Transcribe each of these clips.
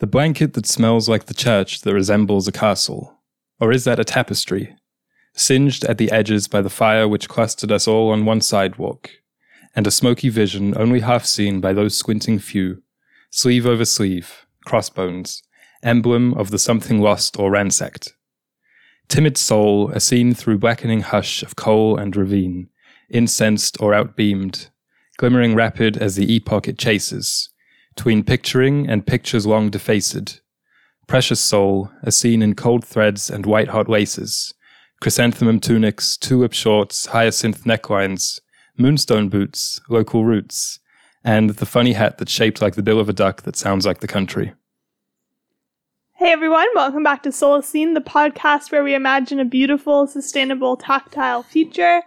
The blanket that smells like the church that resembles a castle. Or is that a tapestry? Singed at the edges by the fire which clustered us all on one sidewalk, and a smoky vision only half seen by those squinting few, sleeve over sleeve, crossbones, emblem of the something lost or ransacked. Timid soul, a scene through blackening hush of coal and ravine, incensed or outbeamed, glimmering rapid as the epoch it chases, tween picturing and pictures long defaced. Precious soul, a scene in cold threads and white hot laces, chrysanthemum tunics, tulip shorts, hyacinth necklines, moonstone boots, local roots, and the funny hat that's shaped like the bill of a duck that sounds like the country. Hey everyone, welcome back to Solacene, the podcast where we imagine a beautiful, sustainable, tactile future.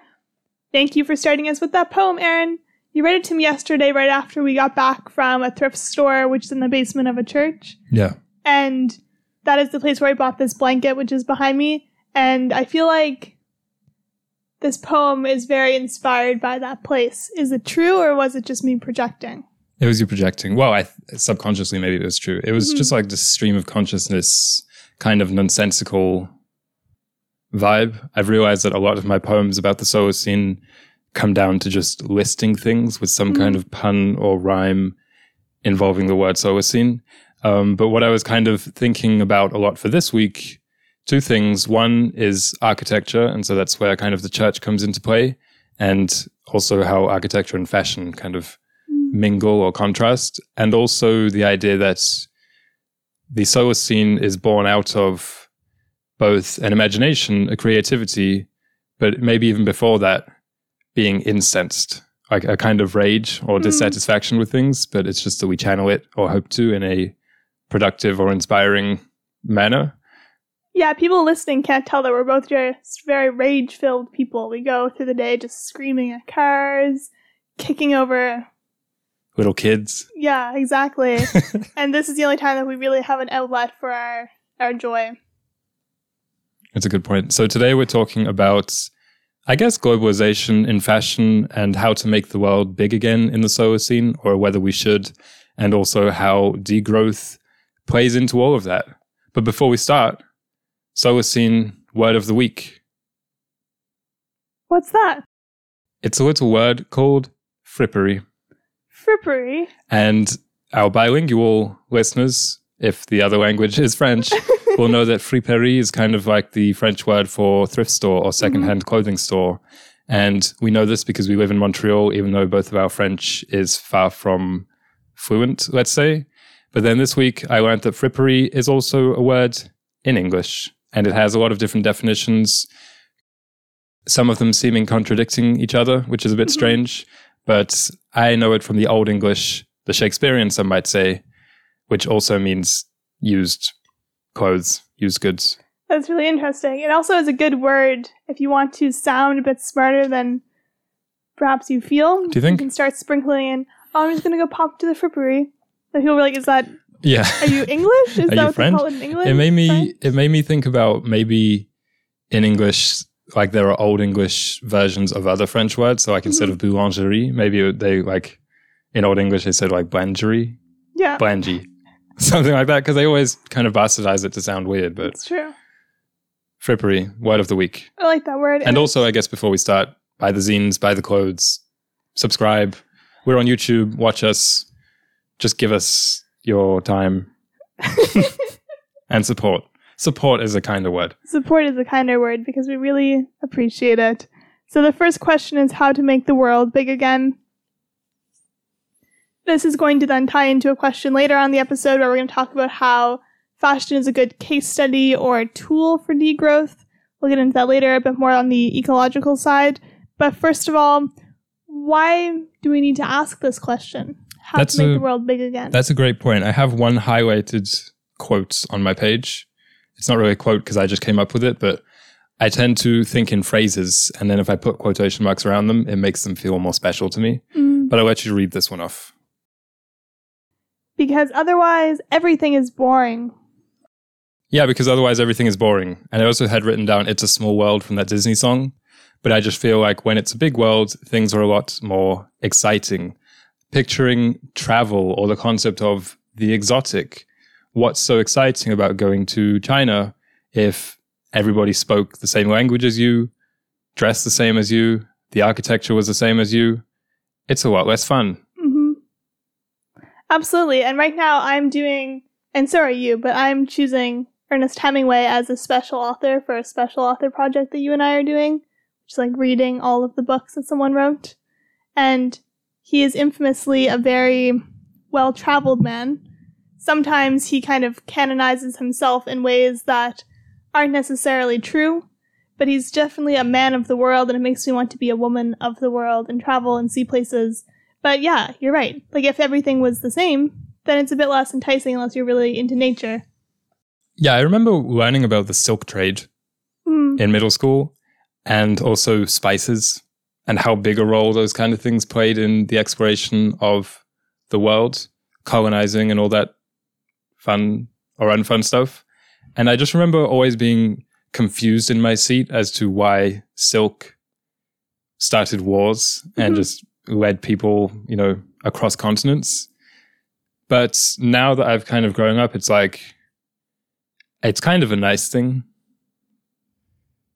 Thank you for starting us with that poem, Aaron. You read it to me yesterday right after we got back from a thrift store, which is in the basement of a church. Yeah. And that is the place where I bought this blanket, which is behind me. And I feel like this poem is very inspired by that place. Is it true or was it just me projecting? It was you projecting. Well, I subconsciously maybe it was true. It was mm-hmm. just like this stream of consciousness, kind of nonsensical vibe. I've realized that a lot of my poems about the Solacene come down to just listing things with some mm. kind of pun or rhyme involving the word Solacene. Um, but what I was kind of thinking about a lot for this week, two things. One is architecture. And so that's where kind of the church comes into play. And also how architecture and fashion kind of mm. mingle or contrast. And also the idea that the Solacene is born out of both an imagination, a creativity, but maybe even before that, being incensed, like a kind of rage or mm. dissatisfaction with things, but it's just that we channel it or hope to in a productive or inspiring manner. Yeah, people listening can't tell that we're both just very rage filled people. We go through the day just screaming at cars, kicking over little kids. Yeah, exactly. and this is the only time that we really have an outlet for our, our joy. That's a good point. So today we're talking about I guess globalization in fashion and how to make the world big again in the Solacene, or whether we should, and also how degrowth plays into all of that. But before we start, Solacene word of the week. What's that? It's a little word called frippery. Frippery? And our bilingual listeners, if the other language is French, will know that friperie is kind of like the French word for thrift store or secondhand mm-hmm. clothing store. And we know this because we live in Montreal, even though both of our French is far from fluent, let's say. But then this week, I learned that frippery is also a word in English, and it has a lot of different definitions, some of them seeming contradicting each other, which is a bit mm-hmm. strange. But I know it from the Old English, the Shakespearean, some might say, which also means used clothes, used goods. That's really interesting. It also is a good word if you want to sound a bit smarter than perhaps you feel. Do you think? You can start sprinkling in, oh, I'm just going to go pop to the frippery. So people were like, is that, yeah. Are you English? Is are that what French? they call it in English? It made me, French? it made me think about maybe in English, like there are old English versions of other French words. So like instead mm-hmm. of boulangerie, maybe they like, in old English, they said like blangerie. Yeah. Blangy. something like that because they always kind of bastardize it to sound weird. But it's true. Frippery, word of the week. I like that word. And also, I guess before we start, buy the zines, buy the clothes, subscribe. We're on YouTube. Watch us. Just give us your time and support. Support is a kinder word. Support is a kinder word because we really appreciate it. So the first question is how to make the world big again. This is going to then tie into a question later on the episode where we're going to talk about how fashion is a good case study or a tool for degrowth. We'll get into that later, a bit more on the ecological side. But first of all, why do we need to ask this question? How that's to make a, the world big again? That's a great point. I have one highlighted quote on my page. It's not really a quote because I just came up with it, but I tend to think in phrases, and then if I put quotation marks around them, it makes them feel more special to me. Mm. But I'll let you read this one off because otherwise everything is boring. Yeah, because otherwise everything is boring. And I also had written down It's a Small World from that Disney song. But I just feel like when it's a big world, things are a lot more exciting. Picturing travel or the concept of the exotic, what's so exciting about going to China if everybody spoke the same language as you, dressed the same as you, the architecture was the same as you? It's a lot less fun. Absolutely. And right now I'm doing, and so are you, but I'm choosing Ernest Hemingway as a special author for a special author project that you and I are doing, which is like reading all of the books that someone wrote. And he is infamously a very well traveled man. Sometimes he kind of canonizes himself in ways that aren't necessarily true, but he's definitely a man of the world, and it makes me want to be a woman of the world and travel and see places. But yeah, you're right. Like, if everything was the same, then it's a bit less enticing unless you're really into nature. Yeah, I remember learning about the silk trade Hmm. in middle school and also spices and how big a role those kind of things played in the exploration of the world, colonizing and all that fun or unfun stuff. And I just remember always being confused in my seat as to why silk started wars and Mhm. Led people, you know, across continents. But now that I've kind of grown up, it's like, it's kind of a nice thing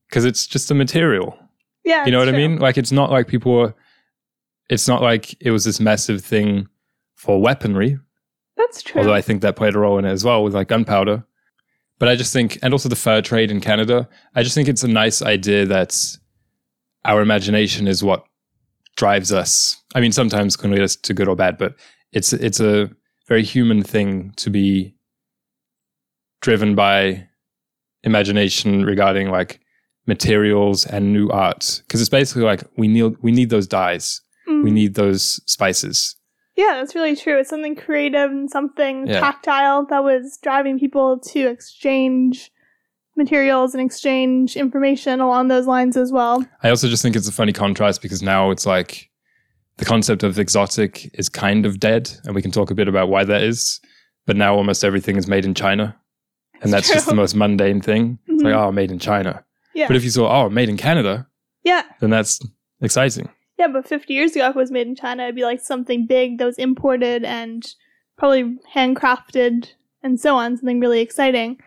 because it's just a material. Yeah. You know what I mean? Like it's not like people were. It's not like it was this massive thing for weaponry, That's true. although I think that played a role in it as well with like gunpowder. But I just think, and also the fur trade in Canada, I just think it's a nice idea that our imagination is what drives us. I mean, sometimes can lead us to good or bad, but it's it's a very human thing to be driven by imagination regarding like materials and new art because it's basically like we need we need those dyes Mm. we need those spices Yeah, that's really true. It's something creative and something Yeah. tactile that was driving people to exchange materials and exchange information along those lines as well. i also just think it's a funny contrast because now it's like the concept of exotic is kind of dead and we can talk a bit about why that is but now almost everything is made in china and that's just the most mundane thing it's like Mhm. oh made in china Yeah. but if you saw oh made in canada yeah. then that's exciting Yeah, but 50 years ago, if it was made in China, it'd be like something big that was imported and probably handcrafted and so on, something really exciting.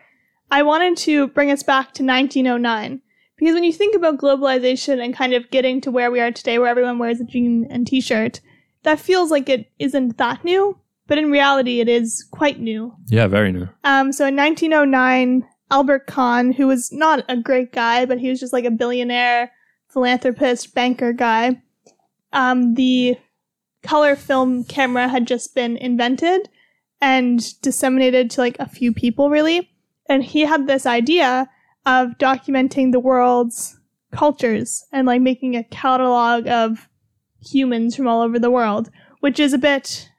I wanted to bring us back to 1909 because when you think about globalization and kind of getting to where we are today, where everyone wears a jean and t shirt, that feels like it isn't that new, but in reality, it is quite new. yeah very new Um, so in 1909, Albert Kahn, who was not a great guy, but he was just like a billionaire, philanthropist, banker guy, um, the color film camera had just been invented and disseminated to like a few people, really. And he had this idea of documenting the world's cultures and like making a catalog of humans from all over the world, which is a bit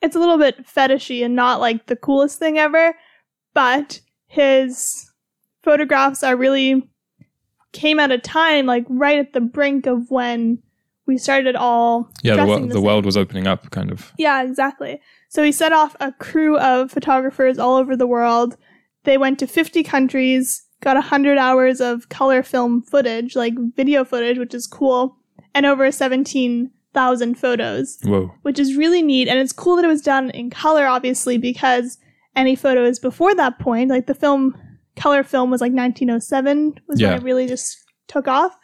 it's a little bit fetishy and not like the coolest thing ever, but his photographs are really came at a time like right at the brink of when we started all yeah the, wo- the the world was opening up kind of Yeah, exactly. So he set off a crew of photographers all over the world. They went to 50 countries, got 100 hours of color film footage, like video footage, which is cool, and over 17,000 photos whoa which is really neat. And it's cool that it was done in color, obviously, because any photos before that point, like the film, color film was like 1907, was Yeah. when it really just took off.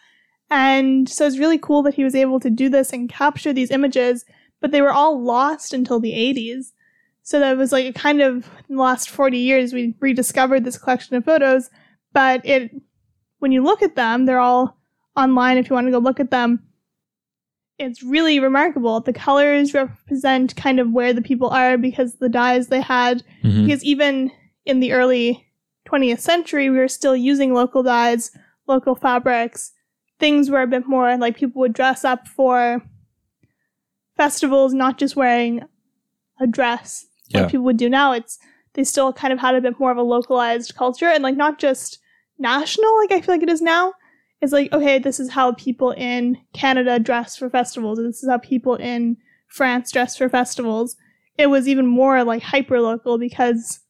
And so it's really cool that he was able to do this and capture these images, but they were all lost until the 80s. So that was like a kind of in the last 40 years, we rediscovered this collection of photos. But it, when you look at them, they're all online if you want to go look at them it's really remarkable. The colors represent kind of where the people are because the dyes they had. Mhm. Because even in the early 20th century, we were still using local dyes, local fabrics. Things were a bit more like people would dress up for festivals, not just wearing a dress Yeah. like people would do now. It's they still kind of had a bit more of a localized culture and like not just national like I feel like it is now. It's like, okay, this is how people in Canada dress for festivals. This is how people in France dress for festivals. It was even more like hyper local because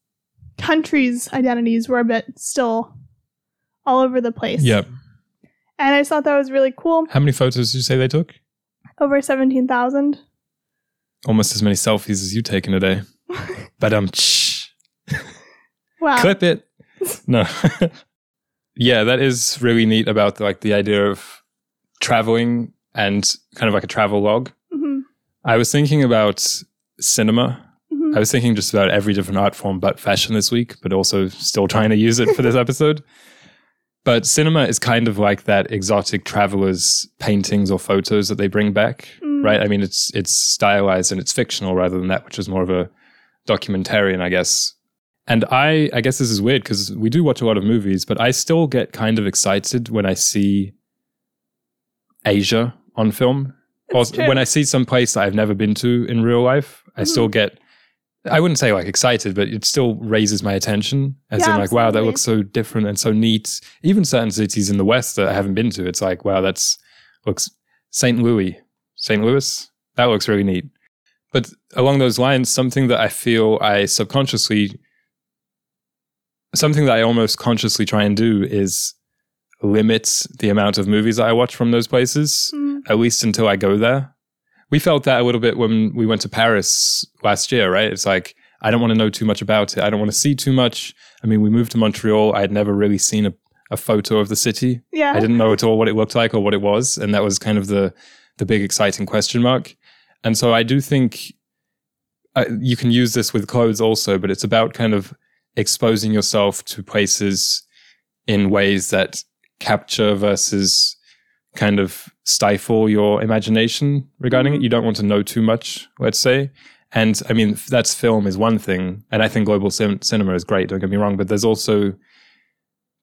countries' identities were a bit still all over the place. Yep. And I just thought that was really cool. How many photos did you say they took? Over 17,000. Almost as many selfies as you take in a day. But um. Wow. Clip it. No. yeah, that is really neat about like the idea of traveling and kind of like a travel log. hmm I was thinking about cinema. hmm I was thinking just about every different art form but fashion this week, but also still trying to use it for this episode. But cinema is kind of like that exotic travelers' paintings or photos that they bring back, Mm. right? I mean, it's it's stylized and it's fictional rather than that, which is more of a documentarian, I guess. And I, I guess this is weird because we do watch a lot of movies, but I still get kind of excited when I see Asia on film. Or true. when I see some place that I've never been to in real life, I Mhm. still get, I wouldn't say like excited, but it still raises my attention as Yeah, in like, wow, that looks so different and so neat. Even certain cities in the West that I haven't been to, it's like, wow, that's looks St. Louis, St. Louis, that looks really neat. But along those lines, something that I feel I subconsciously, something that I almost consciously try and do is limit the amount of movies that I watch from those places Mm. at least until I go there. We felt that a little bit when we went to Paris last year, right? It's like, I don't want to know too much about it. I don't want to see too much. I mean, we moved to Montreal. I had never really seen a, a photo of the city. Yeah. I didn't know at all what it looked like or what it was. And that was kind of the, the big exciting question mark. And so I do think uh, you can use this with clothes also, but it's about kind of exposing yourself to places in ways that capture versus kind of stifle your imagination regarding it. You don't want to know too much, let's say. And I mean, that's film is one thing. And I think global cin- cinema is great, don't get me wrong. But there's also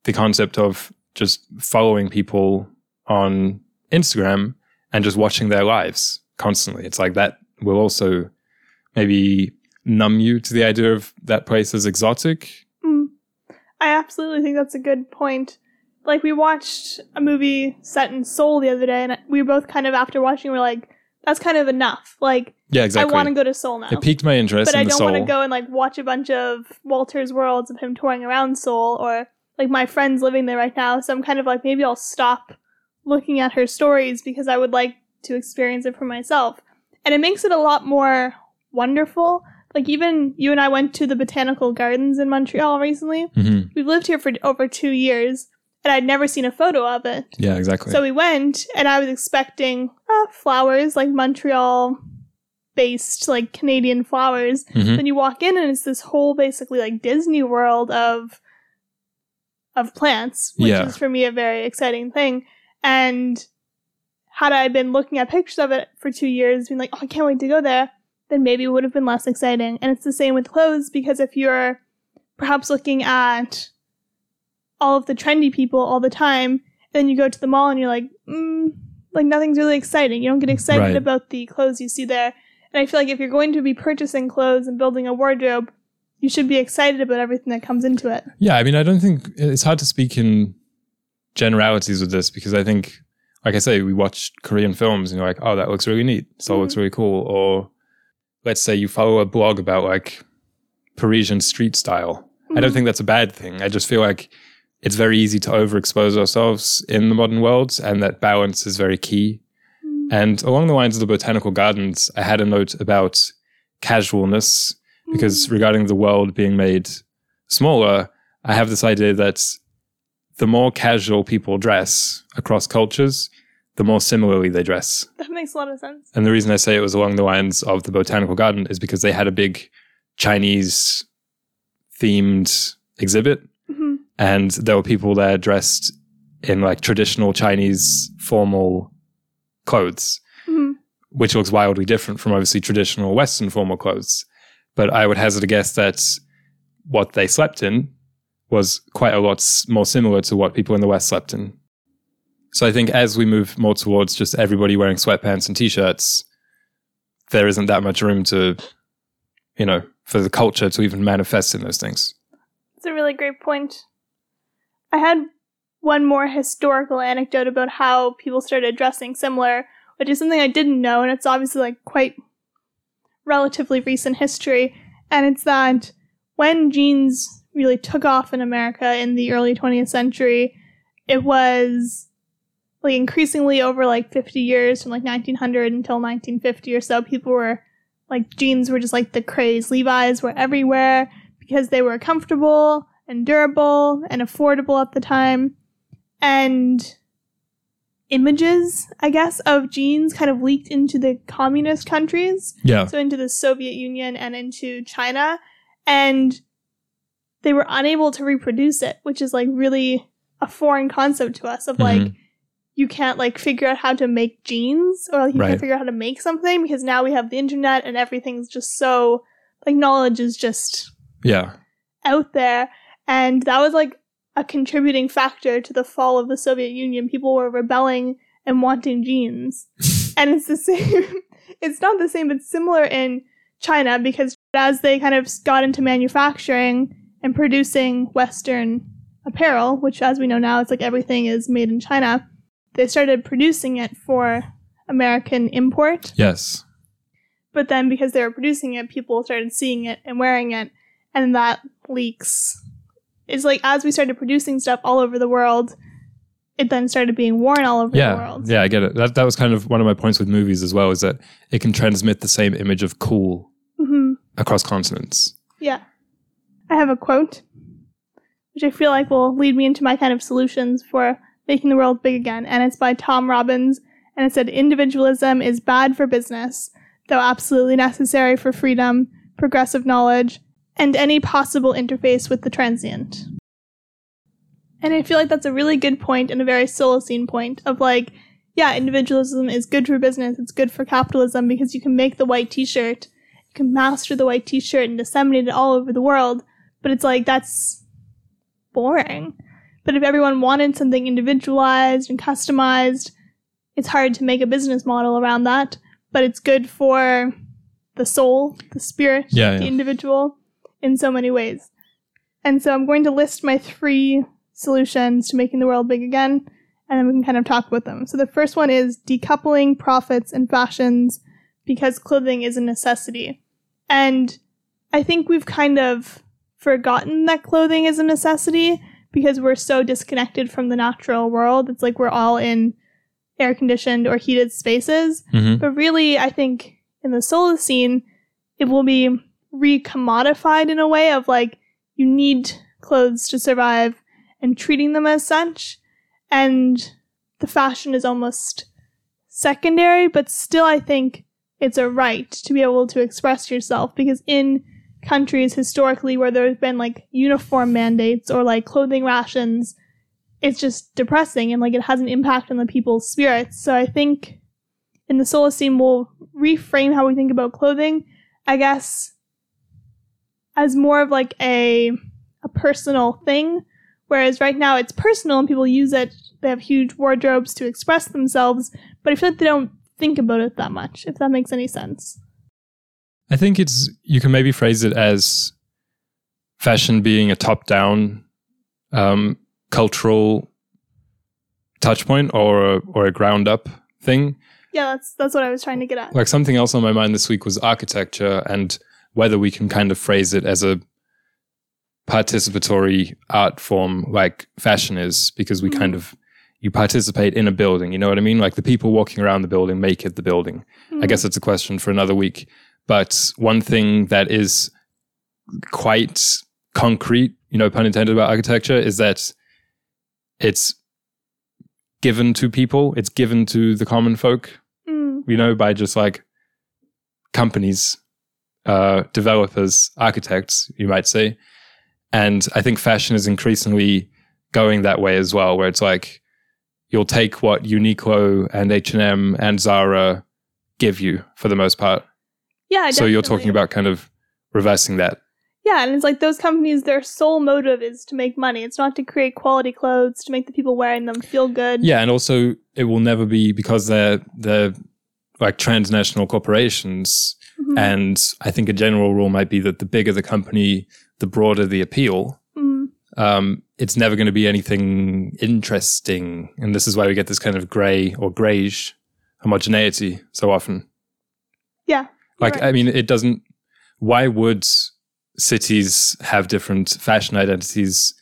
the concept of just following people on Instagram and just watching their lives constantly. It's like that will also maybe numb you to the idea of that place as exotic. Mm. I absolutely think that's a good point. Like we watched a movie set in Seoul the other day, and we were both kind of after watching, we're like, "That's kind of enough." Like Yeah, exactly. I want to go to Seoul now, it piqued my interest but in I don't want to go and like watch a bunch of Wolters Worlds of him touring around Seoul, or like my friends living there right now. So I'm kind of like, maybe I'll stop looking at her stories because I would like to experience it for myself, and it makes it a lot more wonderful. Like even you and I went to the botanical gardens in Montreal recently. Mhm. We've lived here for over two years, and I'd never seen a photo of it. Yeah, exactly. So we went, and I was expecting uh, flowers, like Montreal based, like Canadian flowers. Mhm. Then you walk in, and it's this whole basically like Disney world of of plants, which Yeah. is for me a very exciting thing. And had I been looking at pictures of it for two years, being like, oh, I can't wait to go there, then maybe it would have been less exciting. And it's the same with clothes because if you're perhaps looking at all of the trendy people all the time, then you go to the mall and you're like, mm, like nothing's really exciting. You don't get excited Right. about the clothes you see there. And I feel like if you're going to be purchasing clothes and building a wardrobe, you should be excited about everything that comes into it. Yeah, I mean, I don't think it's hard to speak in generalities with this because I think, like I say, we watch Korean films and you're like, oh, that looks really neat. So it looks really cool. Or let's say you follow a blog about like Parisian street style. I don't Mhm. think that's a bad thing. I just feel like it's very easy to overexpose ourselves in the modern world and that balance is very key. Mm. And along the lines of the botanical gardens, I had a note about casualness because regarding the world being made smaller, I have this idea that the more casual people dress across cultures, the more similarly they dress. that makes a lot of sense. And the reason I say it was along the lines of the botanical garden is because they had a big Chinese themed exhibit hmm and there were people there dressed in like traditional Chinese formal clothes hmm which looks wildly different from obviously traditional Western formal clothes. But I would hazard a guess that what they slept in was quite a lot more similar to what people in the West slept in. So I think as we move more towards just everybody wearing sweatpants and t-shirts, there isn't that much room to, you know, for the culture to even manifest in those things. It's a really great point. I had one more historical anecdote about how people started dressing similar, which is something I didn't know, and it's obviously like quite relatively recent history. And it's that when jeans really took off in America in the early 20th century, it was like increasingly over like 50 years from like 1900 until 1950 or so, people were like jeans were just like the craze. Levi's were everywhere because they were comfortable and durable and affordable at the time. And images, I guess, of jeans kind of leaked into the communist countries. Yeah. So into the Soviet Union and into China. And they were unable to reproduce it, which is like really a foreign concept to us of like, Mhm. you can't like figure out how to make jeans or like you Right. can't figure out how to make something because now we have the internet and everything's just so like knowledge is just Yeah. out there. And that was like a contributing factor to the fall of the Soviet Union. People were rebelling and wanting jeans. and it's the same, it's not the same, but similar in China because as they kind of got into manufacturing and producing Western apparel, which as we know now, it's like everything is made in China, they started producing it for American import. Yes. But then because they were producing it, people started seeing it and wearing it, and that leaks. It's like as we started producing stuff all over the world, it then started being worn all over the Yeah. world. Yeah, I get it. That that was kind of one of my points with movies as well, is that it can transmit the same image of cool hmm across continents. Yeah. I have a quote, which I feel like will lead me into my kind of solutions for making the world big again. And it's by Tom Robbins. And it said, Individualism is bad for business, though absolutely necessary for freedom, progressive knowledge, and any possible interface with the transient. And I feel like that's a really good point and a very Solacene point of like, yeah, individualism is good for business, it's good for capitalism because you can make the white t shirt you can master the white t-shirt and disseminate it all over the world but it's like that's boring but if everyone wanted something individualized and customized it's hard to make a business model around that but it's good for the soul the spirit Yeah, the yeah. individual in so many ways and so i'm going to list my three solutions to making the world big again and then we can kind of talk about them so the first one is decoupling profits and fashions because clothing is a necessity. And I think we've kind of forgotten that clothing is a necessity because we're so disconnected from the natural world. It's like we're all in air conditioned or heated spaces. hmm But really, I think in the Solacene, it will be recommodified in a way of like you need clothes to survive and treating them as such. And the fashion is almost secondary, but still, I think it's a right to be able to express yourself because in countries historically where there's been like uniform mandates or like clothing rations, it's just depressing and like it has an impact on the people's spirits. So I think in the Solacene we'll reframe how we think about clothing, I guess, as more of like a a personal thing. Whereas right now it's personal and people use it, they have huge wardrobes to express themselves, but I feel like they don't think about it that much, if that makes any sense. I think it's you can maybe phrase it as fashion being a top-down um, cultural touch point or a, or a ground-up thing. Yeah, that's that's what I was trying to get at. Like something else on my mind this week was architecture and whether we can kind of phrase it as a participatory art form like fashion is because we Mhm. kind of you participate in a building you know what i mean like the people walking around the building make it the building I guess it's a question for another week. But one thing that is quite concrete, you know, pun intended about architecture, is that it's given to people, it's given to the common folk, Mm, you know, by just like companies, uh, developers, architects, you might say. And I think fashion is increasingly going that way as well, where it's like you'll take what Uniqlo and H&M and Zara give you for the most part. Yeah, So you're talking about kind of reversing that. Yeah, and it's like those companies, their sole motive is to make money. It's not to create quality clothes, to make the people wearing them feel good. Yeah, and also it will never be because they're they're like transnational corporations. Mhm. And I think a general rule might be that the bigger the company, the broader the appeal. Mm, Um, it's never going to be anything interesting, and this is why we get this kind of grey or greyish homogeneity so often. yeah. Like, right. I mean, it doesn't. Why would cities have different fashion identities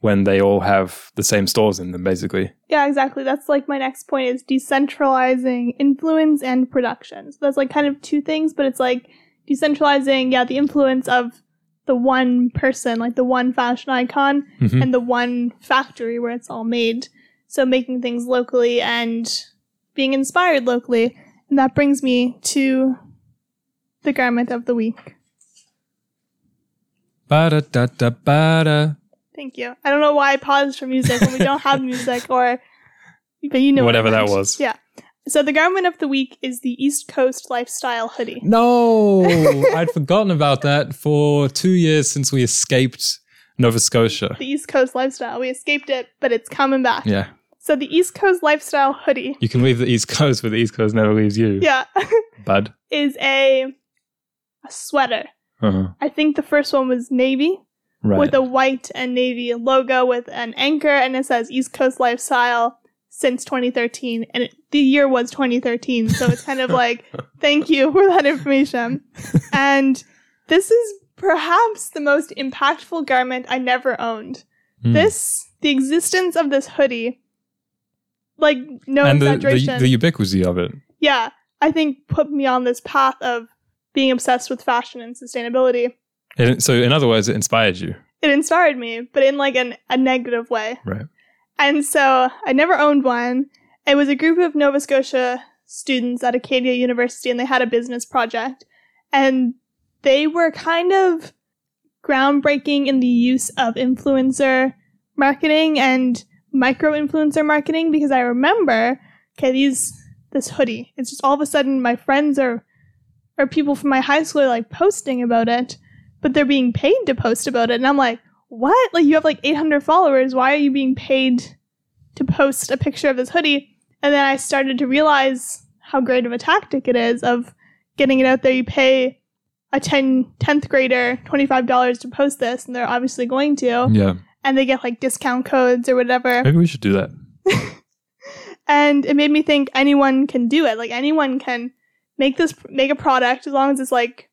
when they all have the same stores in them, basically? Yeah, exactly. That's like my next point is decentralizing influence and production. So that's like kind of two things, but it's like decentralizing, yeah, the influence of the one person, like the one fashion icon, Mhm. and the one factory where it's all made. So making things locally and being inspired locally. And that brings me to the garment of the week. Ba-da, da, da, ba-da. Thank you. I don't know why I paused for music when we don't have music or but you know what Whatever that was. Yeah. So the garment of the week is the East Coast lifestyle hoodie. No, I'd forgotten about that for two years since we escaped Nova Scotia. The East Coast lifestyle. We escaped it, but it's coming back. Yeah. So the East Coast lifestyle hoodie, You can leave the East Coast, but the East Coast never leaves you. yeah, Bud. is a, a sweater. Uh-huh. I think the first one was navy Right. with a white and navy logo with an anchor, and it says East Coast lifestyle since 2013, and it, the year was 2013. So it's kind of like, thank you for that information. And this is perhaps the most impactful garment I never owned. Hmm. This, the existence of this hoodie, like no and the, the, the ubiquity of it. yeah, I think put me on this path of being obsessed with fashion and sustainability. it. So, in other words, it inspired you. It inspired me, but in like an, a negative way. Right. And so I never owned one. It was a group of Nova Scotia students at Acadia University, and they had a business project. And they were kind of groundbreaking in the use of influencer marketing and micro influencer marketing because I remember, okay, these this hoodie. It's just all of a sudden my friends are or people from my high school are like posting about it, but they're being paid to post about it. And I'm like, what? Like you have like 800 followers. Why are you being paid to post a picture of this hoodie? And then I started to realize how great of a tactic it is of getting it out there. You pay a 10, 10th grader $25 to post this, and they're obviously going to. Yeah. And they get like discount codes or whatever. Maybe we should do that. And it made me think anyone can do it. Like anyone can make this, make a product as long as it's like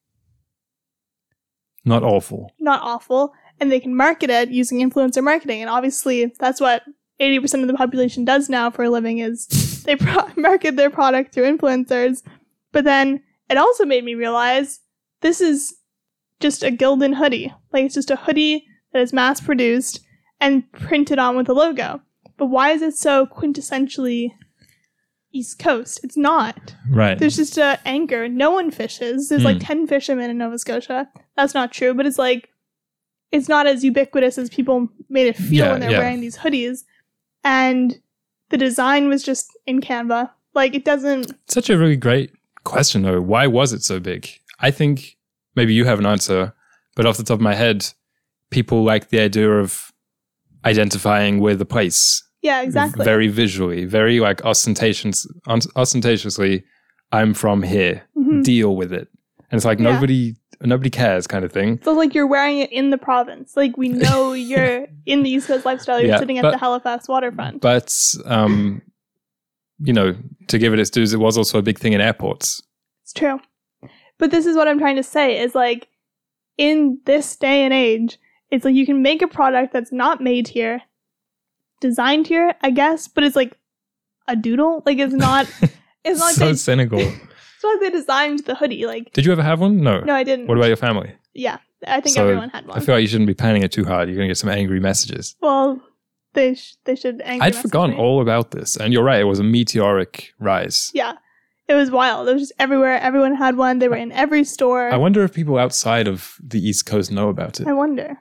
Not awful. not awful and they can market it using influencer marketing. And obviously that's what 80% of the population does now for a living is they pro- market their product through influencers. But then it also made me realize this is just a Gildan hoodie. Like it's just a hoodie that is mass produced and printed on with a logo. But why is it so quintessentially east coast it's not Right. there's just a anchor. No one fishes. There's like Hmm. 10 fishermen in Nova Scotia. That's not true, but it's like, it's not as ubiquitous as people made it feel Yeah, when they're yeah. wearing these hoodies. And the design was just in Canva. Like, it doesn't, Such a really great question, though. Why was it so big? I think maybe you have an answer, but off the top of my head, people like the idea of identifying with a place yeah, exactly. very visually, very like ostentatious, ostentatiously. I'm from here. Mhm. Deal with it, and it's like Yeah. nobody, nobody cares, kind of thing. So, like, you're wearing it in the province. Like, we know you're in the East Coast lifestyle. You're Yeah, sitting at but- the Halifax waterfront. But um, you know, to give it its dues, it was also a big thing in airports. It's true. But this is what I'm trying to say is like in this day and age, it's like you can make a product that's not made here, designed here, I guess, but it's like a doodle. Like it's not it's not like so they, cynical. it's not like they designed the hoodie. Like Did you ever have one? No. no, I didn't. What about your family? yeah. I think So, everyone had one. I feel like you shouldn't be panning it too hard. You're going to get some angry messages. well, they sh- they should angry I'd forgotten me. all about this. And you're right, it was a meteoric rise. Yeah. It was wild. It was just everywhere. Everyone had one. They were in every store. I wonder if people outside of the East Coast know about it. I wonder.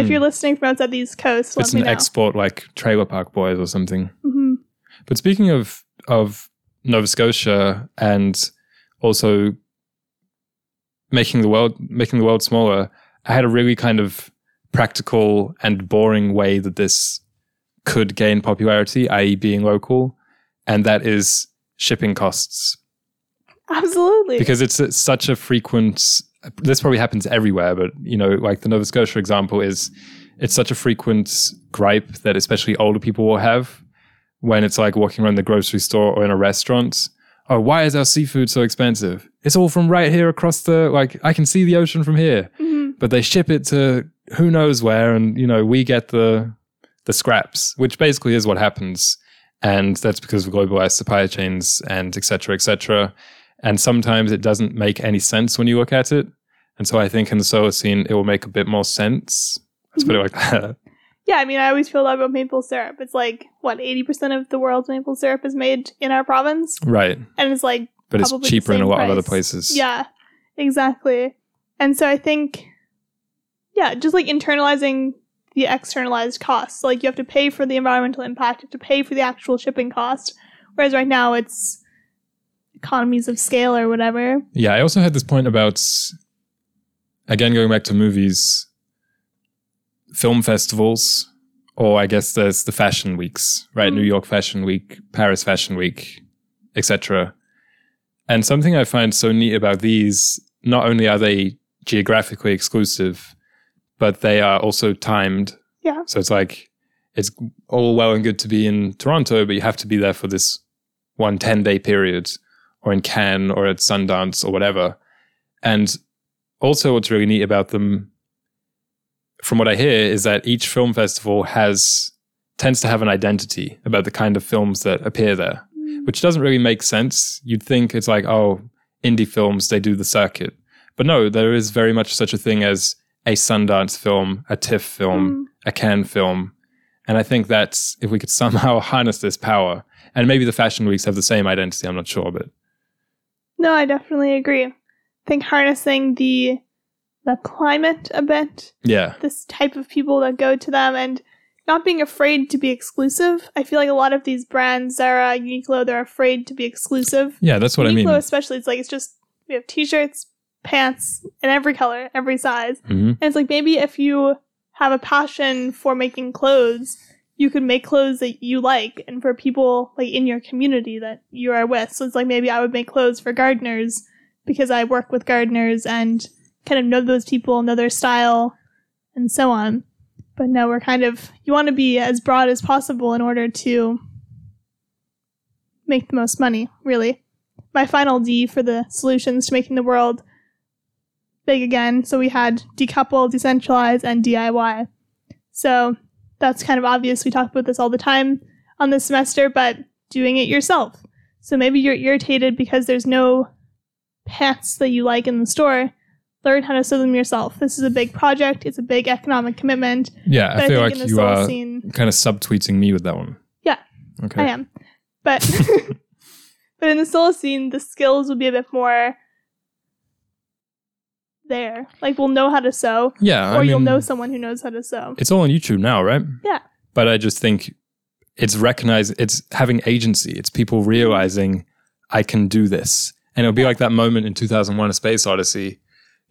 If Hmm. you're listening from outside the East Coast, It's an know. export like Trailer Park Boys or something. hmm But speaking of of Nova Scotia and also making the world making the world smaller, I had a really kind of practical and boring way that this could gain popularity, i.e., being local, and that is shipping costs. Absolutely. Because it's, it's such a frequent. This probably happens everywhere, but you know, like the Nova Scotia example is, it's such a frequent gripe that especially older people will have when it's like walking around the grocery store or in a restaurant. Oh, why is our seafood so expensive? It's all from right here across the like I can see the ocean from here. hmm But they ship it to who knows where and you know, we get the the scraps, which basically is what happens. And that's because of globalized supply chains and et cetera, et cetera. And sometimes it doesn't make any sense when you look at it. And so I think in the Solacene, it will make a bit more sense. Let's put it like mm-hmm. that. Yeah, I mean, I always feel that about maple syrup. It's like, what, 80% of the world's maple syrup is made in our province? Right. And it's like, But it's cheaper in a lot of other places. yeah, exactly. And so I think, yeah, just like internalizing the externalized costs. Like, you have to pay for the environmental impact, you have to pay for the actual shipping cost. Whereas right now, it's economies of scale or whatever. Yeah, I also had this point about, again, going back to movies, film festivals, or I guess there's the fashion weeks, right? Mhm. New York Fashion Week, Paris Fashion Week, etc. And something I find so neat about these, not only are they geographically exclusive, but they are also timed. Yeah. So it's like, it's all well and good to be in Toronto, but you have to be there for this one 10 day period or in Cannes or at Sundance or whatever. And also, what's really neat about them, from what I hear, is that each film festival has tends to have an identity about the kind of films that appear there, mm. which doesn't really make sense. You'd think it's like, oh, indie films, they do the circuit. But no, there is very much such a thing as a Sundance film, a TIFF film, mm. a Cannes film. And I think that's if we could somehow harness this power, and maybe the fashion weeks have the same identity, I'm not sure, but No, I definitely agree. I think harnessing the the climate a bit, yeah. this type of people that go to them, and not being afraid to be exclusive. I feel like a lot of these brands, Zara, Uniqlo, they're afraid to be exclusive. Yeah, that's what Uniqlo, I mean. Uniqlo especially, it's like it's just we have t-shirts, pants, in every color, every size, hmm and it's like maybe if you have a passion for making clothes, you could make clothes that you like and for people like in your community that you are with. So it's like maybe I would make clothes for gardeners because I work with gardeners and kind of know those people, know their style, and so on. But no, we're kind of you want to be as broad as possible in order to make the most money, really. My final D for the solutions to making the world big again. So we had decouple, decentralize, and DIY. So that's kind of obvious. We talk about this all the time on this semester, but doing it yourself. So maybe you're irritated because there's no pants that you like in the store. Learn how to sew them yourself. This is a big project. It's a big economic commitment. Yeah, I feel think like you are uh, scene, kind of subtweeting me with that one. Yeah, Okay. I am. But but in the Solacene, the skills will be a bit more there. Like we'll know how to sew, Yeah, or I you'll mean, know someone who knows how to sew. it's all on YouTube now, right? Yeah. But I just think it's recognized, it's having agency. It's people realizing I can do this. And it'll be like that moment in 2001 A Space Odyssey,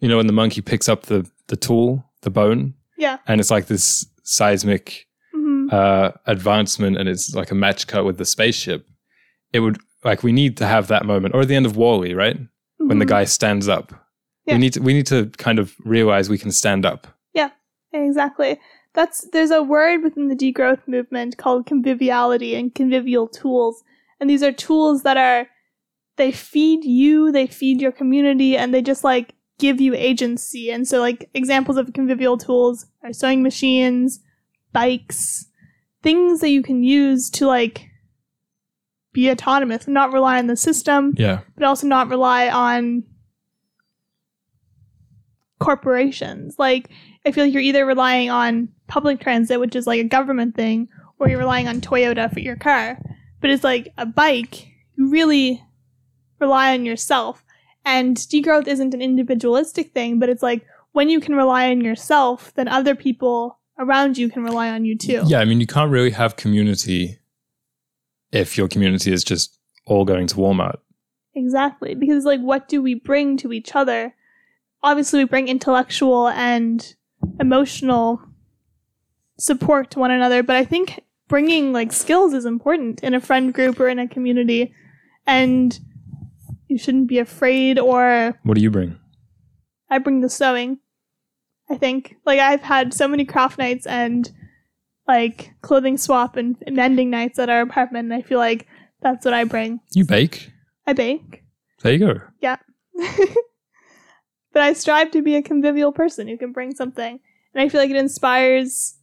you know, when the monkey picks up the, the tool, the bone, Yeah. and it's like this seismic hmm uh, advancement and it's like a match cut with the spaceship. It would, like, we need to have that moment. Or at the end of WALL-E, right? When the Mhm. guy stands up. Yeah. We need to, we need to kind of realize we can stand up. Yeah, exactly. That's there's a word within the degrowth movement called conviviality and convivial tools. And these are tools that are they feed you, they feed your community, and they just like give you agency. And so like examples of convivial tools are sewing machines, bikes, things that you can use to like be autonomous and not rely on the system Yeah. but also not rely on corporations. Like, I feel like you're either relying on public transit, which is like a government thing, or you're relying on Toyota for your car. But it's like a bike, you really rely on yourself. And degrowth isn't an individualistic thing, but it's like when you can rely on yourself, then other people around you can rely on you too. Yeah, I mean, you can't really have community if your community is just all going to Walmart. Exactly. Because, like, what do we bring to each other? Obviously, we bring intellectual and emotional support to one another, but I think bringing, like, skills is important in a friend group or in a community. And you shouldn't be afraid, or What do you bring? I bring the sewing. I think. Like, I've had so many craft nights and, like, clothing swap and mending nights at our apartment, and I feel like that's what I bring. You bake. I bake. There you go. Yeah. but I strive to be a convivial person who can bring something. And I feel like it inspires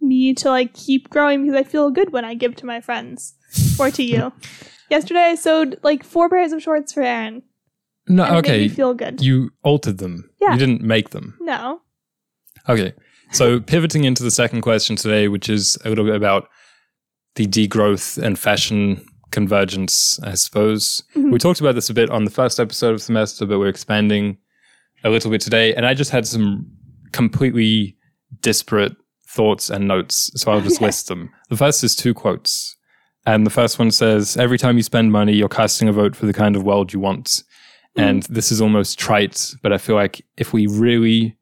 me to like keep growing because I feel good when I give to my friends or to you. Yesterday I sewed like four pairs of shorts for Aaron. No, made okay. me feel good. You altered them. Yeah. You didn't make them. no. Okay. So pivoting into the second question today, which is a little bit about the degrowth and fashion convergence, I suppose. Mhm. We talked about this a bit on the first episode of semester, but we're expanding a little bit today. And I just had some completely disparate thoughts and notes. So I'll just list them. The first is two quotes. And the first one says, Every time you spend money, you're casting a vote for the kind of world you want. And this is almost trite, but I feel like if we really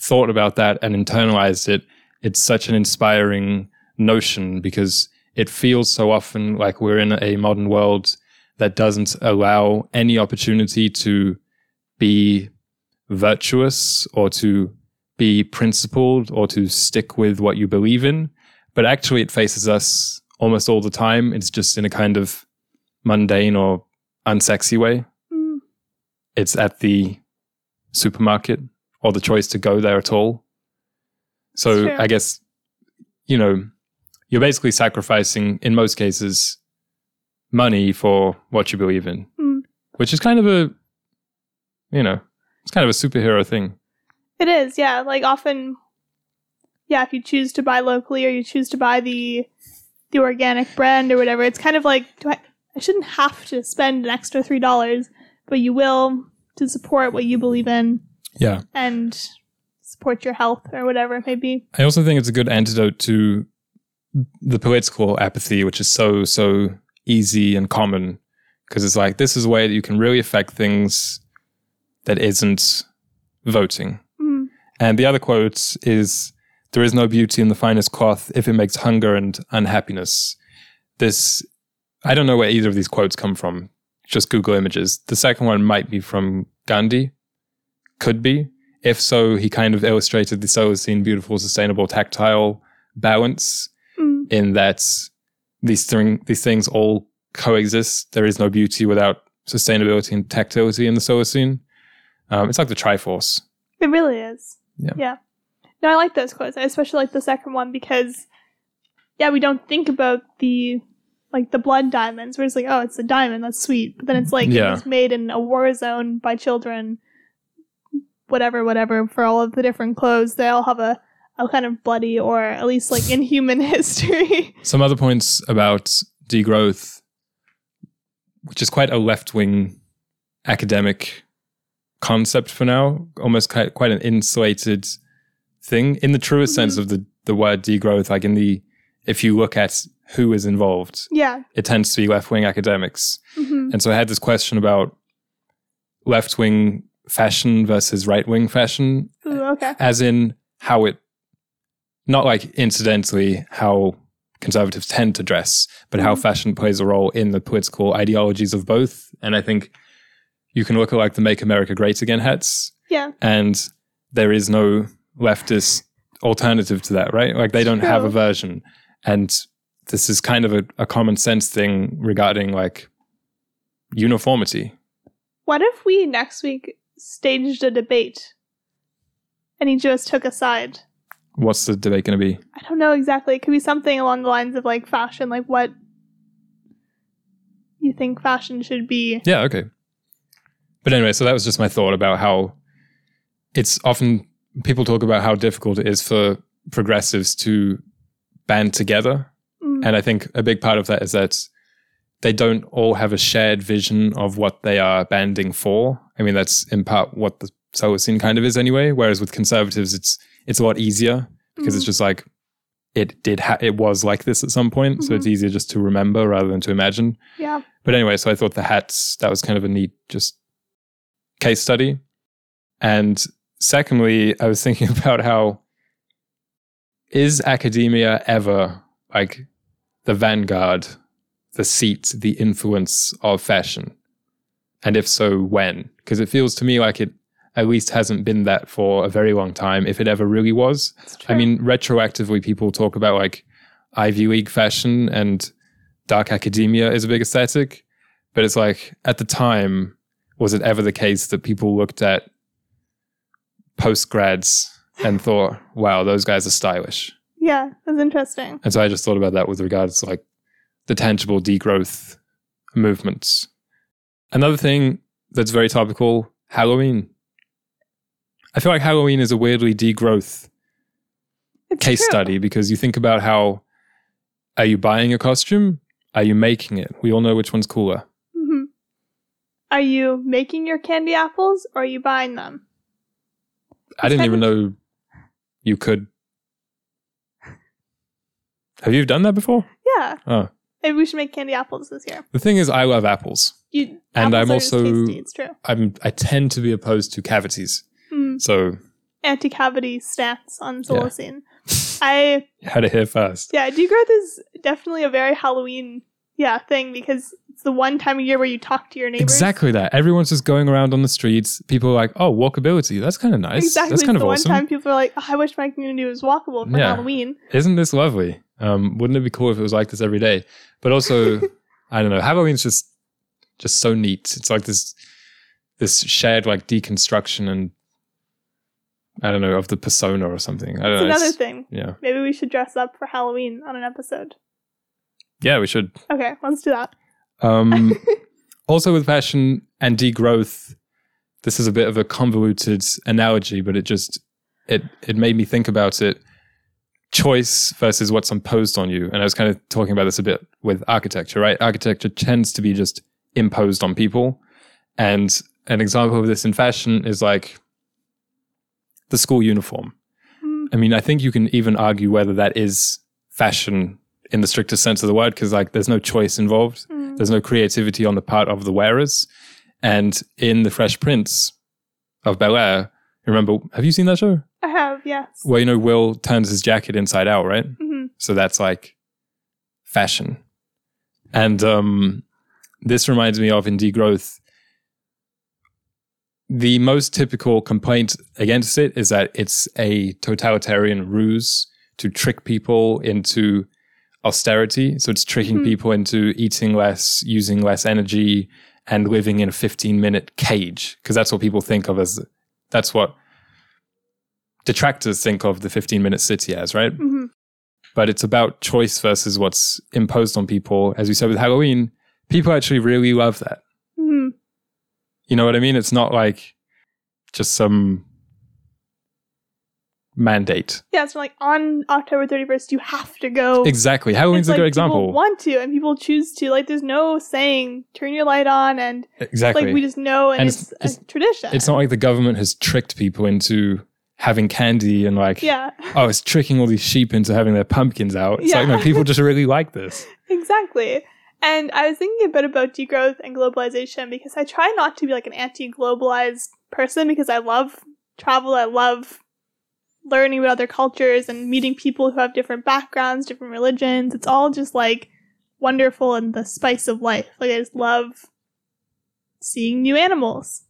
thought about that and internalized it, it's such an inspiring notion because it feels so often like we're in a modern world that doesn't allow any opportunity to be virtuous or to be principled or to stick with what you believe in. But actually, it faces us almost all the time. It's just in a kind of mundane or unsexy way. Mm. It's at the supermarket or the choice to go there at all. So I guess, you know, you're basically sacrificing, in most cases, money for what you believe in, Mm. which is kind of a, you know, it's kind of a superhero thing. It is, yeah. Like often, yeah. If you choose to buy locally or you choose to buy the the organic brand or whatever, it's kind of like, do I? I shouldn't have to spend an extra three dollars, but you will to support what you believe in Yeah. and support your health or whatever it may be. I also think it's a good antidote to the political apathy, which is so, so easy and common. Because it's like, this is a way that you can really affect things that isn't voting. Mm. And the other quote is There is no beauty in the finest cloth if it makes hunger and unhappiness. This, I don't know where either of these quotes come from, just Google images. The second one might be from Gandhi, could be. If so, he kind of illustrated the Solacene beautiful, sustainable, tactile balance. In that these, thing, these things all coexist. There is no beauty without sustainability and tactility in the Solacene. Um, it's like the Triforce. It really is. Yeah. Yeah. No, I like those quotes. I especially like the second one because, yeah, we don't think about the like the blood diamonds. Where it's like, oh, it's a diamond, that's sweet. But then it's like Yeah. it was made in a war zone by children. Whatever, whatever. For all of the different clothes, they all have a a kind of bloody or at least like inhuman history. Some other points about degrowth, which is quite a left wing academic concept for now, almost quite, quite an insulated thing in the truest sense of the, the word degrowth. Like in the, if you look at who is involved, yeah. it tends to be left wing academics. hmm And so I had this question about left wing fashion versus right wing fashion Ooh, okay. as in how it not like incidentally how conservatives tend to dress but how Mhm. fashion plays a role in the political ideologies of both and i think you can look at like the make america great again hats Yeah. and there is no leftist alternative to that right like they don't have a version and this is kind of a, a common sense thing regarding like uniformity What if we next week staged a debate and each of us took a side? What's the debate going to be I don't know exactly. It could be something along the lines of like fashion, like what you think fashion should be. Yeah, okay. But anyway, so that was just my thought about how it's often people talk about how difficult it is for progressives to band together. Mm. And I think a big part of that is that they don't all have a shared vision of what they are banding for. I mean, that's in part what the Solacene kind of is anyway. Whereas with conservatives, it's it's a lot easier because it's mm. just like it did ha- it was like this at some point, so it's mm-hmm. easier just to remember rather than to imagine. Yeah. But anyway, so I thought the hats, that was kind of a neat just case study. And secondly, I was thinking about how is academia ever like the vanguard, the seat, the influence of fashion? And if so, when? Because it feels to me like it at least hasn't been that for a very long time, if it ever really was. I mean, retroactively, people talk about like Ivy League fashion and dark academia is a big aesthetic. But it's like at the time, was it ever the case that people looked at post grads and thought, wow, those guys are stylish? yeah, that's interesting. And so I just thought about that with regards to like the tangible degrowth movements. Another thing that's very topical Halloween. I feel like Halloween is a weirdly degrowth It's case true. study because you think about how are you buying a costume? Are you making it? We all know which one's cooler. Mhm. Are you making your candy apples or are you buying them? I didn't even know you could. Have you done that before? Yeah. Oh, Maybe we should make candy apples this year. the thing is, I love apples. You, And apples I'm also- tasty, it's true. I'm I tend to be opposed to cavities. So Anti-cavity stance on Yeah. I had it here first. yeah, degrowth is definitely a very Halloween yeah thing because it's the one time of year where you talk to your neighbors. Exactly that. Everyone's just going around on the streets. People are like, "Oh, walkability. That's kind of nice. Exactly. That's kind it's of the awesome. one time people are like, oh, I wish my community was walkable for Yeah. Halloween. Isn't this lovely? Um, wouldn't it be cool if it was like this every day? But also, I don't know. Halloween's just just so neat. It's like this this shared like deconstruction and I don't know of the persona or something. I don't It's know. another It's- thing. Yeah, Maybe we should dress up for Halloween on an episode. yeah. We should. Okay, let's do that. Um, also, with fashion and degrowth, this is a bit of a convoluted analogy, but it just it it made me think about it. Choice versus what's imposed on you, and I was kind of talking about this a bit with architecture, right? Architecture tends to be just imposed on people, and an example of this in fashion is like the school uniform. Mm, I mean, I think you can even argue whether that is fashion in the strictest sense of the word, because like there's no choice involved. mm. There's no creativity on the part of the wearers. And in The Fresh Prince of Bel Air, remember, have you seen that show? I have, yes. Well, you know, Will turns his jacket inside out, right? hmm So that's like fashion. And um, this reminds me of in Degrowth, the most typical complaint against it is that it's a totalitarian ruse to trick people into austerity. So it's tricking Mhm. people into eating less, using less energy, and living in a 15 minute cage. Because that's what people think of as, that's what detractors think of the 15 minute city as, right? hmm but it's about choice versus what's imposed on people. As we said with Halloween, people actually really love that. You know what I mean? It's not like just some mandate. Yeah, it's so like on October 31st, you have to go. Exactly. Halloween's It's a good like example. People want to, and people choose to. Like, there's no saying "turn your light on," and exactly. like we just know, and, And it's, it's- a tradition. it's not like the government has tricked people into having candy and like, Yeah, oh, it's tricking all these sheep into having their pumpkins out. It's like, Yeah. no, people just really like this. exactly. And I was thinking a bit about degrowth and globalization because I try not to be like an anti-globalized person because I love travel. I love learning about other cultures and meeting people who have different backgrounds, different religions. It's all just like wonderful and the spice of life. Like I just love seeing new animals,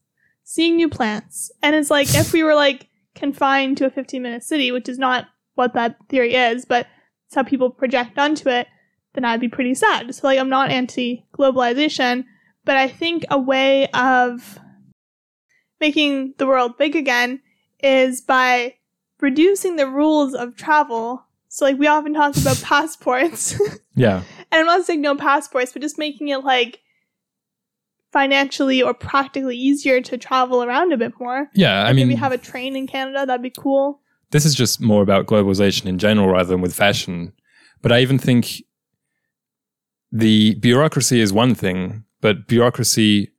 seeing new plants. And it's like if we were like confined to a 15 minute city, which is not what that theory is, but it's how people project onto it, then I'd be pretty sad. So like I'm not anti globalization, but I think a way of making the world big again is by reducing the rules of travel. So like we often talk about passports. Yeah. And I'm not saying no passports, but just making it like financially or practically easier to travel around a bit more. Yeah. I mean, we have a train in Canada, that'd be cool. this is just more about globalization in general rather than with fashion. But I even think the bureaucracy is one thing, but bureaucracy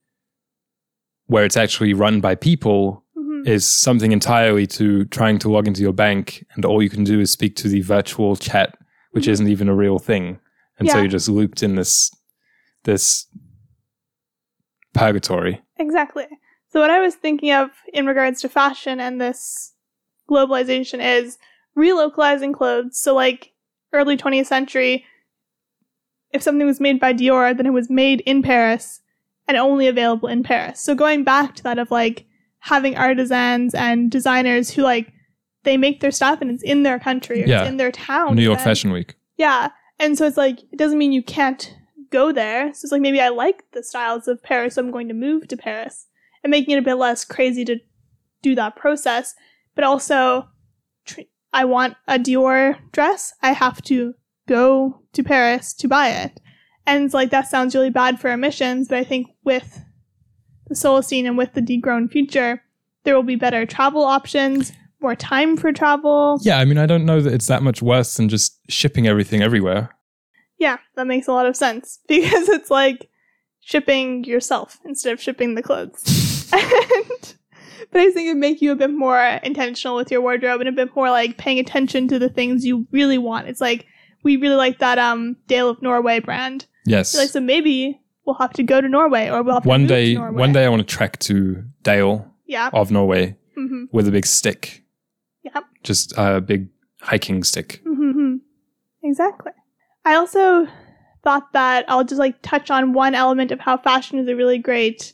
where it's actually run by people hmm is something entirely to trying to log into your bank and all you can do is speak to the virtual chat, which Mhm. isn't even a real thing. And so you're just looped in this this purgatory. Exactly. So what I was thinking of in regards to fashion and this globalization is relocalizing clothes. So like early 20th century, if something was made by Dior, then it was made in Paris and only available in Paris. So going back to that of like having artisans and designers who like they make their stuff and it's in their country or Yeah. it's in their town. New York then- Fashion Week. yeah. And so it's like, it doesn't mean you can't go there. So it's like, maybe I like the styles of Paris, so I'm going to move to Paris. And making it a bit less crazy to do that process. But also, tr- I want a Dior dress. I have to go to Paris to buy it. And it's like, that sounds really bad for emissions, but I think with the Solacene and with the degrown future, there will be better travel options, more time for travel. Yeah, I mean, I don't know that it's that much worse than just shipping everything everywhere. Yeah, that makes a lot of sense because it's like shipping yourself instead of shipping the clothes. and, but I think it would make you a bit more intentional with your wardrobe and a bit more like paying attention to the things you really want. It's like we really like that um Dale of Norway brand. Yes. Like so maybe we'll have to go to Norway or we'll have to one day, to Norway. one day, I want to trek to Dale Yeah. of Norway hmm with a big stick. Yep. Just a big hiking stick. hmm Exactly. I also thought that I'll just like touch on one element of how fashion is a really great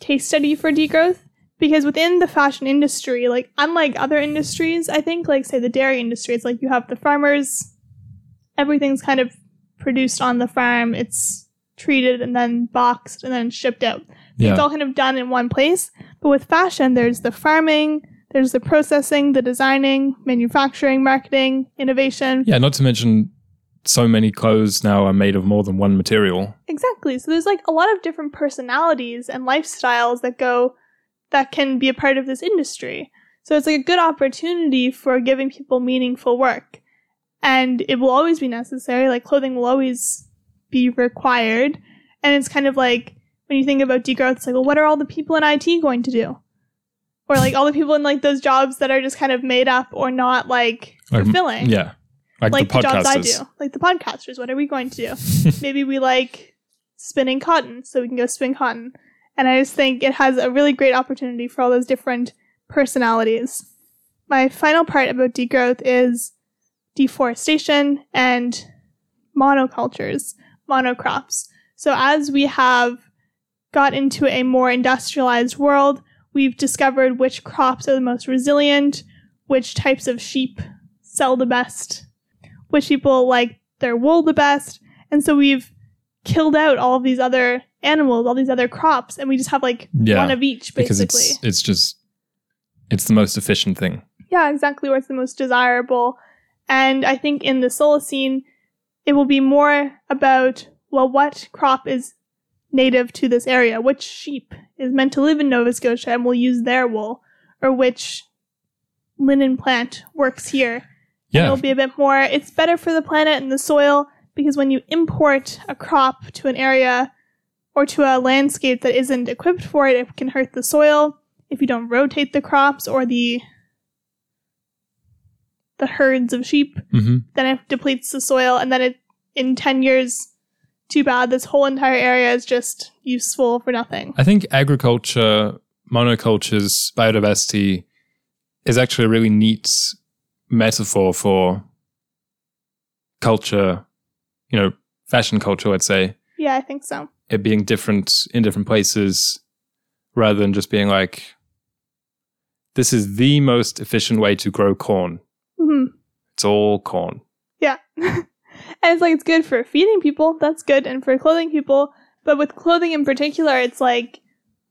case study for degrowth because within the fashion industry, like unlike other industries, I think like say the dairy industry, it's like you have the farmers, everything's kind of produced on the farm, it's treated and then boxed and then shipped out. Yeah. It's all kind of done in one place. But with fashion, there's the farming, there's the processing, the designing, manufacturing, marketing, innovation. Yeah, not to mention so many clothes now are made of more than one material. Exactly. So there's like a lot of different personalities and lifestyles that go that can be a part of this industry. So it's like a good opportunity for giving people meaningful work. And it will always be necessary. Like clothing will always be required. And it's kind of like when you think about degrowth, it's like, well, what are all the people in IT going to do? Or like all the people in like those jobs that are just kind of made up or not like Like. Yeah. Like, like the the, jobs I do. Like the podcasters. What are we going to do? Maybe we like spinning cotton, so we can go spin cotton. And I just think it has a really great opportunity for all those different personalities. My final part about degrowth is deforestation and monocultures, monocrops. So as we have got into a more industrialized world, we've discovered which crops are the most resilient, which types of sheep sell the best, which people like their wool the best. And so we've killed out all of these other animals, all these other crops, and we just have like Yeah, one of each because basically. it's it's just it's the most efficient thing. Yeah, exactly where it's the most desirable. And I think in the Solacene, it will be more about, well, what crop is native to this area? Which sheep is meant to live in Nova Scotia and will use their wool? Or which linen plant works here? And Yeah. it'll be a bit more, it's better for the planet and the soil because when you import a crop to an area or to a landscape that isn't equipped for it, it can hurt the soil if you don't rotate the crops or the the herds of sheep, hmm then it depletes the soil, and then it in ten years, too bad. This whole entire area is just useful for nothing. I think agriculture, monocultures, biodiversity is actually a really neat metaphor for culture, you know, fashion culture, let's say, Yeah, I think so. it being different in different places rather than just being like, this is the most efficient way to grow corn. Hmm It's all corn. Yeah, and it's like it's good for feeding people. That's good, and for clothing people. But with clothing in particular, it's like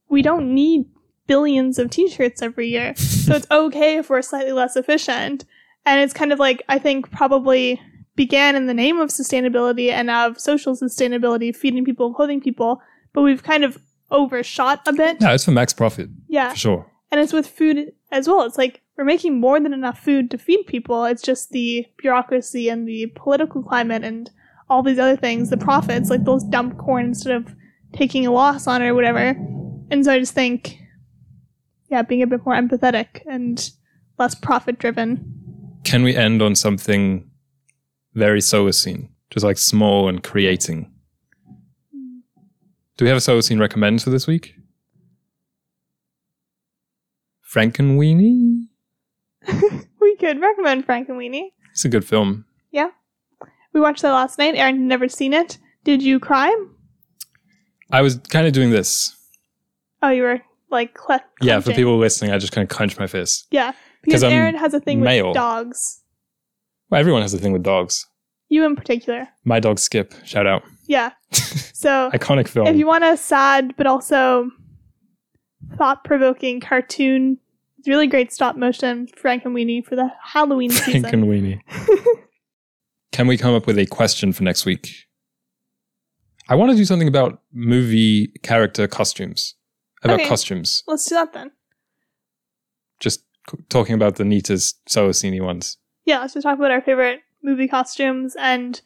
we don't need billions of t-shirts every year, so it's okay if we're slightly less efficient. And it's kind of like I think probably began in the name of sustainability and of social sustainability, feeding people, clothing people, but we've kind of overshot a bit. No, it's for max profit, Yeah. for sure. And it's with food as well. It's like we're making more than enough food to feed people. It's just the bureaucracy and the political climate and all these other things, the profits, like those dump corn instead of taking a loss on it or whatever. And so I just think, yeah, being a bit more empathetic and less profit driven. Can we end on something very Solacene, just like small and creating? Hmm. Do we have a Solacene recommend for this week? Frankenweenie? We could recommend Frankenweenie. It's a good film. Yeah. We watched that last night. Aaron had never seen it. Did you cry? I was kind of doing this. Oh, you were like, cle- Yeah, for people listening, I just kind of clenched my fist. Yeah, Because I'm Aaron has a thing male. with dogs. Well, everyone has a thing with dogs. You in particular. My dog Skip, shout out. Yeah. So Iconic film. if you want a sad but also thought provoking cartoon, it's really great stop motion Frankenweenie for the Halloween season. Frankenweenie. Can we come up with a question for next week? I want to do something about movie character costumes. about Okay. costumes. Let's do that then. Just c- talking about the neatest Solacene ones. Yeah, let's just talk about our favorite movie costumes and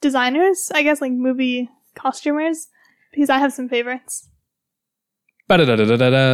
designers. I guess like movie costumers because I have some favorites. Ba-da-da-da-da-da.